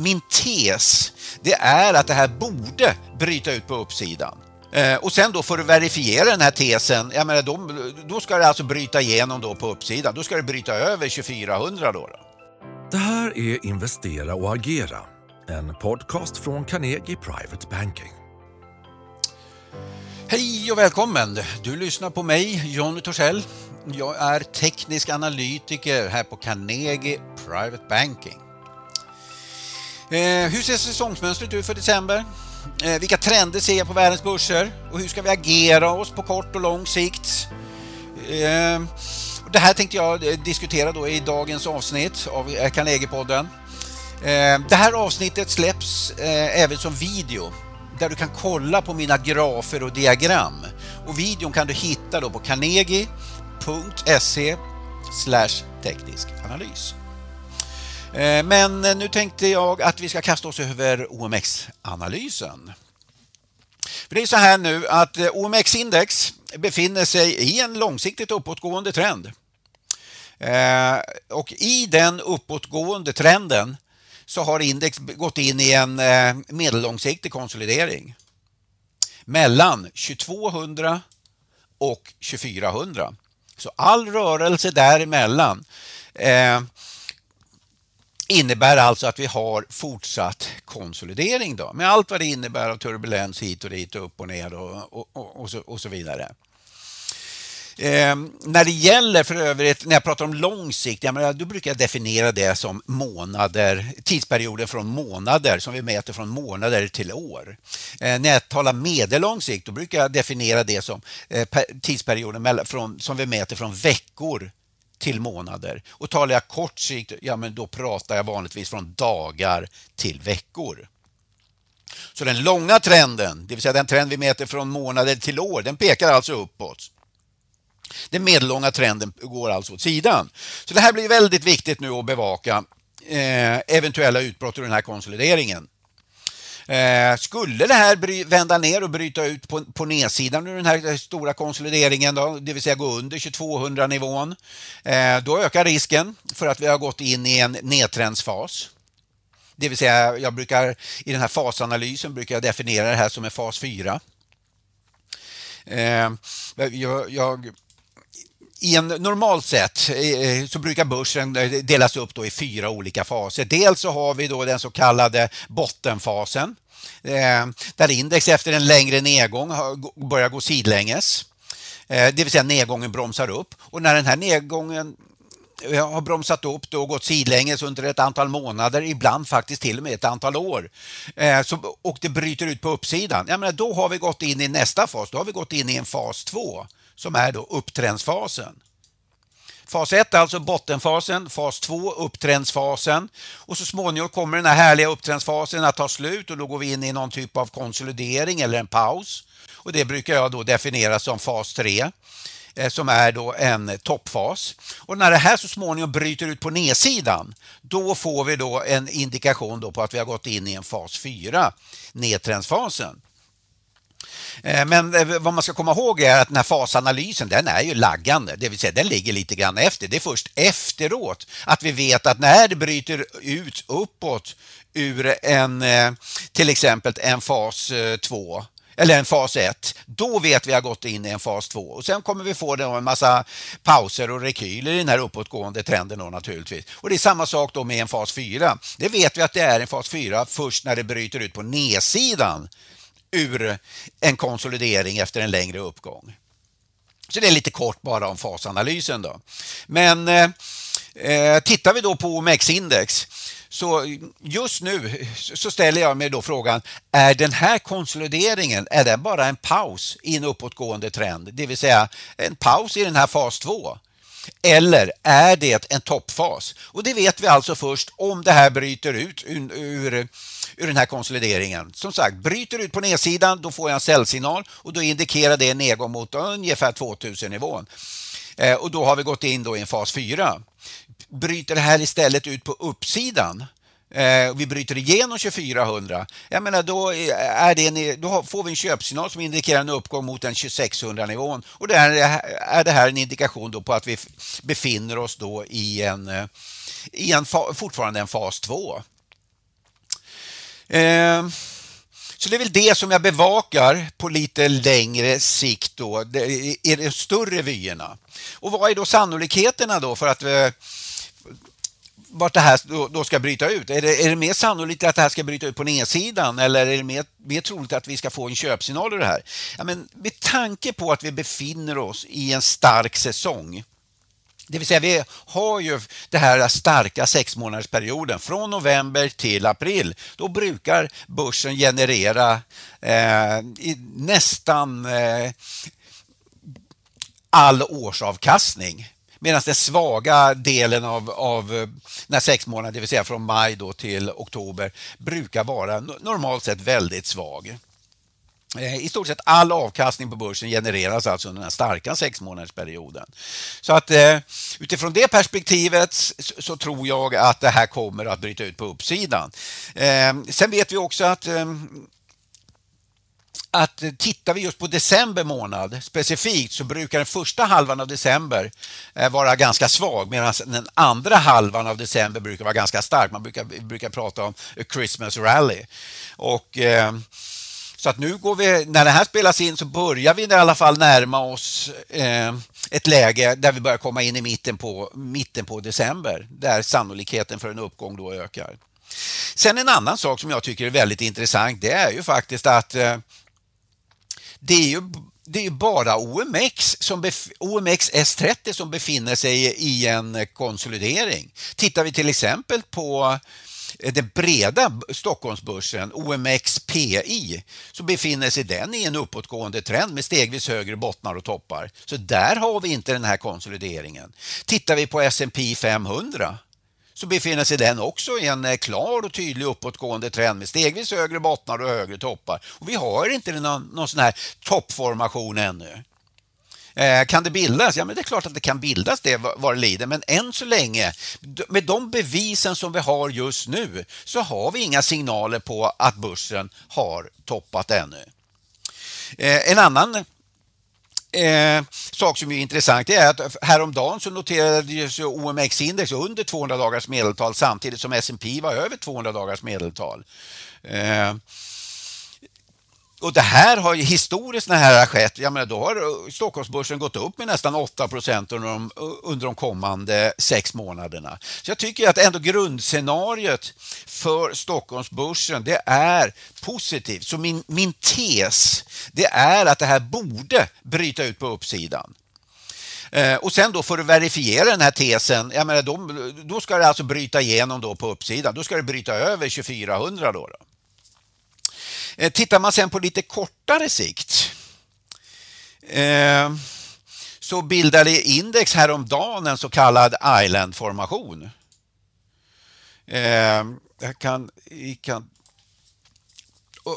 Min tes, det är att det här borde bryta ut på uppsidan. Eh, och sen då för att verifiera den här tesen, jag menar, då, då ska det alltså bryta igenom då på uppsidan. Då ska det bryta över 2400 då. då. Det här är Investera och agera, en podcast från Carnegie Private Banking. Hej och välkommen! Du lyssnar på mig, Jonny Torssell. Jag är teknisk analytiker här på Carnegie Private Banking. Eh, hur ser säsongsmönstret ut för december? Eh, vilka trender ser jag på världens börser? Och hur ska vi agera oss på kort och lång sikt? Eh, det här tänkte jag eh, diskutera då i dagens avsnitt av Carnegie-podden. Eh, det här avsnittet släpps eh, även som video där du kan kolla på mina grafer och diagram. Och videon kan du hitta då på carnegie.se teknisk analys. Eh, men nu tänkte jag att vi ska kasta oss över OMX-analysen. För det är så här nu att eh, OMX-index befinner sig i en långsiktigt uppåtgående trend. Eh, och i den uppåtgående trenden så har index gått in i en medellångsiktig konsolidering mellan 2200 och 2400. Så all rörelse däremellan eh, innebär alltså att vi har fortsatt konsolidering då, med allt vad det innebär av turbulens hit och dit, upp och ner och, och, och, och så, och så vidare. Eh, när det gäller för övrigt, när jag pratar om lång sikt, jag menar, då brukar jag definiera det som månader, tidsperioder från månader som vi mäter från månader till år. Eh, när jag talar medellång sikt, då brukar jag definiera det som eh, tidsperioder från, som vi mäter från veckor till månader. Och talar jag kort sikt, ja men då pratar jag vanligtvis från dagar till veckor. Så den långa trenden, det vill säga den trend vi mäter från månader till år, den pekar alltså uppåt. Den medellånga trenden går alltså åt sidan. Så det här blir väldigt viktigt nu att bevaka eh, eventuella utbrott ur den här konsolideringen. Eh, skulle det här vända ner och bryta ut på, på nedsidan ur den här eh, stora konsolideringen, då, det vill säga gå under 2200 nivån, eh, då ökar risken för att vi har gått in i en nedtrendsfas. Det vill säga, jag brukar i den här fasanalysen brukar jag definiera det här som en fas 4. Eh, jag, jag i en normalt sett eh, eh, så brukar börsen eh, delas upp då i fyra olika faser. Dels så har vi då den så kallade bottenfasen där index efter en längre nedgång börjar gå sidlänges. Det vill säga nedgången bromsar upp och när den här nedgången har bromsat upp och gått sidlänges under ett antal månader, ibland faktiskt till och med ett antal år. och det bryter ut på uppsidan. Jag menar, då har vi gått in i nästa fas, då har vi gått in i en fas 2 som är då upptrendsfasen. Fas 1 alltså bottenfasen, fas 2 upptrendsfasen och så småningom kommer den här härliga upptrendsfasen att ta slut och då går vi in i någon typ av konsolidering eller en paus. Och Det brukar jag då definiera som fas 3 eh, som är då en toppfas. Och när det här så småningom bryter ut på nedsidan, då får vi då en indikation då på att vi har gått in i en fas 4, nedtrendsfasen. Eh, men eh, vad man ska komma ihåg är att den här fasanalysen den är ju laggande, det vill säga den ligger lite grann efter. Det är först efteråt att vi vet att när det bryter ut uppåt ur en eh, till exempel en fas 2 eller en fas 1, då vet vi att vi har gått in i en fas 2 och sen kommer vi få en massa pauser och rekyler i den här uppåtgående trenden då naturligtvis. Och det är samma sak då med en fas 4. Det vet vi att det är en fas 4 först när det bryter ut på nedsidan ur en konsolidering efter en längre uppgång. Så det är lite kort bara om fasanalysen. Då. Men eh, eh tittar vi då på OMX-index så just nu så ställer jag mig då frågan, är den här konsolideringen, är den bara en paus i en uppåtgående trend? Det vill säga en paus i den här fas 2? Eller är det en toppfas? Och det vet vi alltså först om det här bryter ut ur, ur ur den här konsolideringen. Som sagt, bryter ut på nedsidan, då får jag en säljsignal och då indikerar det en nedgång mot ungefär 2000 nivån. Eh, och då har vi gått in då i en fas 4. Bryter det här istället ut på uppsidan, eh, vi bryter igenom 2400, jag menar då, är det en, då får vi en köpsignal som indikerar en uppgång mot den 2600 nivån och det är, är det här en indikation då på att vi befinner oss då i en, eh, i en fortfarande en fas 2. Eh, så det är väl det som jag bevakar på lite längre sikt då, i de större vyerna. Och vad är då sannolikheterna då för att eh, vart det här då, då, ska bryta ut? Är det, är det mer sannolikt att det här ska bryta ut på nedsidan eller är det mer, mer troligt att vi ska få en köpsignal ur det här? Ja, men med tanke på att vi befinner oss i en stark säsong det vill säga vi har ju den här starka sexmånadersperioden från november till april. Då brukar börsen generera eh, nästan eh, all årsavkastning. Medan den svaga delen av, av eh, när sex månader, det vill säga från maj då till oktober, brukar vara normalt sett väldigt svag. Eh, I stort sett all avkastning på börsen genereras alltså under den här starka sexmånadersperioden. Så att eh, utifrån det perspektivet så tror jag att det här kommer att bryta ut på uppsidan. Sen vet vi också att att tittar vi just på december månad specifikt så brukar den första halvan av december eh, vara ganska svag medan den andra halvan av december brukar vara ganska stark. Man brukar, brukar prata om a Christmas rally. Och, eh, så att nu går vi, när det här spelas in så börjar vi i alla fall närma oss eh, ett läge där vi börjar komma in i mitten på, mitten på december där sannolikheten för en uppgång då ökar. Sen en annan sak som jag tycker är väldigt intressant det är ju faktiskt att eh, det är ju det är bara OMX, som OMX S30 som befinner sig i en konsolidering. Tittar vi till exempel på eh, den breda Stockholmsbörsen, OMXPI, så befinner sig den i en uppåtgående trend med stegvis högre bottnar och toppar. Så där har vi inte den här konsolideringen. Tittar vi på S&P 500 så befinner sig den också i en eh, klar och tydlig uppåtgående trend med stegvis högre bottnar och högre toppar. Och vi har inte någon, någon sån här toppformation ännu. Eh, kan det bildas? Ja, men det är klart att det kan bildas det vad det lider, men än så länge, med de bevisen som vi har just nu, så har vi inga signaler på att börsen har toppat ännu. Eh, en annan Eh, sak som är intressant är att häromdagen så noterades OMX-index under 200 dagars medeltal samtidigt som S&P var över 200 dagars medeltal. Eh, och det här har ju historiskt när det här har skett, jag menar, då har eh, Stockholmsbörsen gått upp med nästan 8 procent under de, eh, under de kommande sex månaderna. Så jag tycker att ändå grundscenariot för Stockholmsbörsen, det är positivt. Så min, min tes, det är att det här borde bryta ut på uppsidan. Eh, och sen då för att verifiera den här tesen, jag menar, då, då ska det alltså bryta igenom då på uppsidan. Då ska det bryta över 2400 då. då. Eh, tittar man sen på lite kortare sikt eh, så bildade index häromdagen en så kallad islandformation. Eh, jag kan, jag kan,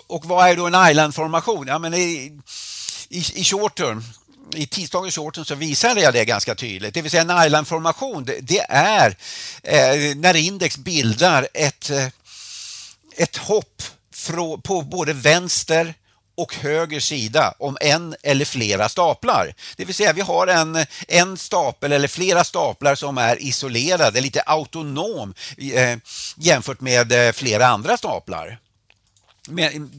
och, vad är då en islandformation? Ja, men i, i, i short term, i tisdagens shorten så visade jag det ganska tydligt. Det vill säga en islandformation det, det, är eh, när index bildar ett, ett hopp på både vänster och höger sida om en eller flera staplar. Det vill säga vi har en, en stapel eller flera staplar som är isolerade, lite autonom eh, jämfört med eh, flera andra staplar. Med,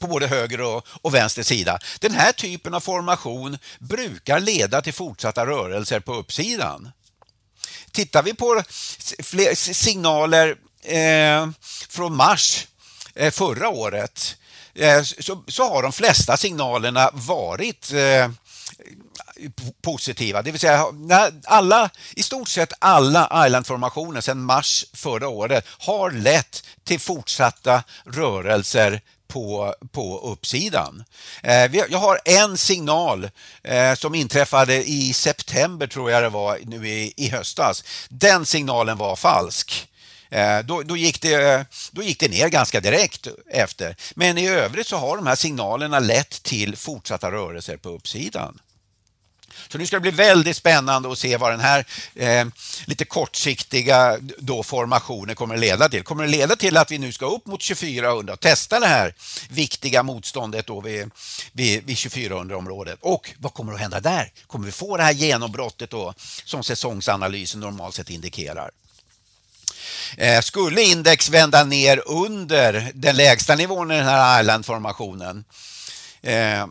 på både höger och, och, vänster sida. Den här typen av formation brukar leda till fortsatta rörelser på uppsidan. Tittar vi på signaler eh, från mars Eh, förra året eh, så, så har de flesta signalerna varit eh, positiva. Det vill säga alla, i stort sett alla islandformationer sedan mars förra året har lett till fortsatta rörelser på, på uppsidan. Jag har en signal som inträffade i september tror jag det var nu i, i höstas. Den signalen var falsk. Eh, då, då, gick det, eh, då gick det ner ganska direkt efter. Men i övrigt så har de här signalerna lett till fortsatta rörelser på uppsidan. Så nu ska det bli väldigt spännande att se vad den här eh, lite kortsiktiga då formationen kommer att leda till. Kommer det leda till att vi nu ska upp mot 2400 och testa det här viktiga motståndet då vid, vid, vid 2400-området? Och vad kommer att hända där? Kommer vi få det här genombrottet då som säsongsanalysen normalt sett indikerar? Eh, skulle index vända ner under den lägsta nivån i den här islandformationen eh,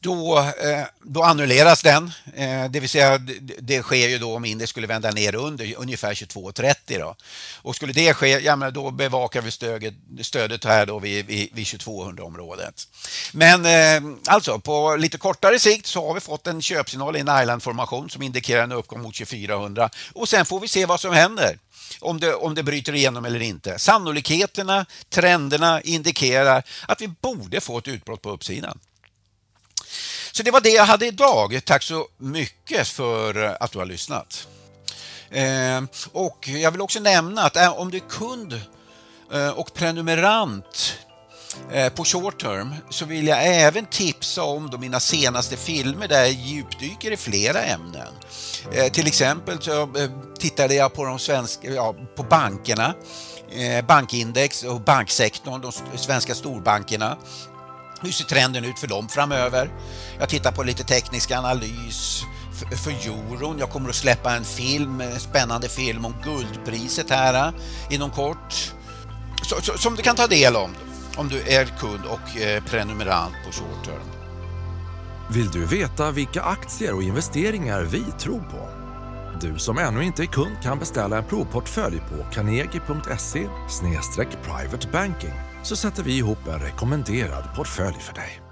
då, eh, då annulleras den. Eh, det vill säga det sker ju då om index skulle vända ner under ungefär 22,30 då. Och skulle det ske, ja men då bevakar vi stödet, stödet här då vid, vid, vid 2200-området. Men eh, alltså på lite kortare sikt så har vi fått en köpsignal i en islandformation som indikerar en uppgång mot 2400 och sen får vi se vad som händer om det, om det bryter igenom eller inte. Sannolikheterna, trenderna indikerar att vi borde få ett utbrott på uppsidan. Så det var det jag hade idag. Tack så mycket för eh, att du har lyssnat. Ehm, och jag vill också nämna att eh, om du är kund eh, och prenumerant på short term så vill jag även tipsa om mina senaste filmer där jag djupdyker i flera ämnen. Till exempel så tittade jag på de svenska, ja, på bankerna, bankindex och banksektorn, de svenska storbankerna hur ser trenden ut för dem framöver? Jag tittar på lite teknisk analys för euron. Jag kommer att släppa en film, en spännande film om guldpriset här eh, inom kort. Så, så, som du kan ta del om om du är kund och eh, prenumerant på short term. Vill du veta vilka aktier och investeringar vi tror på? Du som ännu inte är kund kan beställa en provportfölj på carnegie.se privatebanking så sätter vi ihop en rekommenderad portfölj för dig.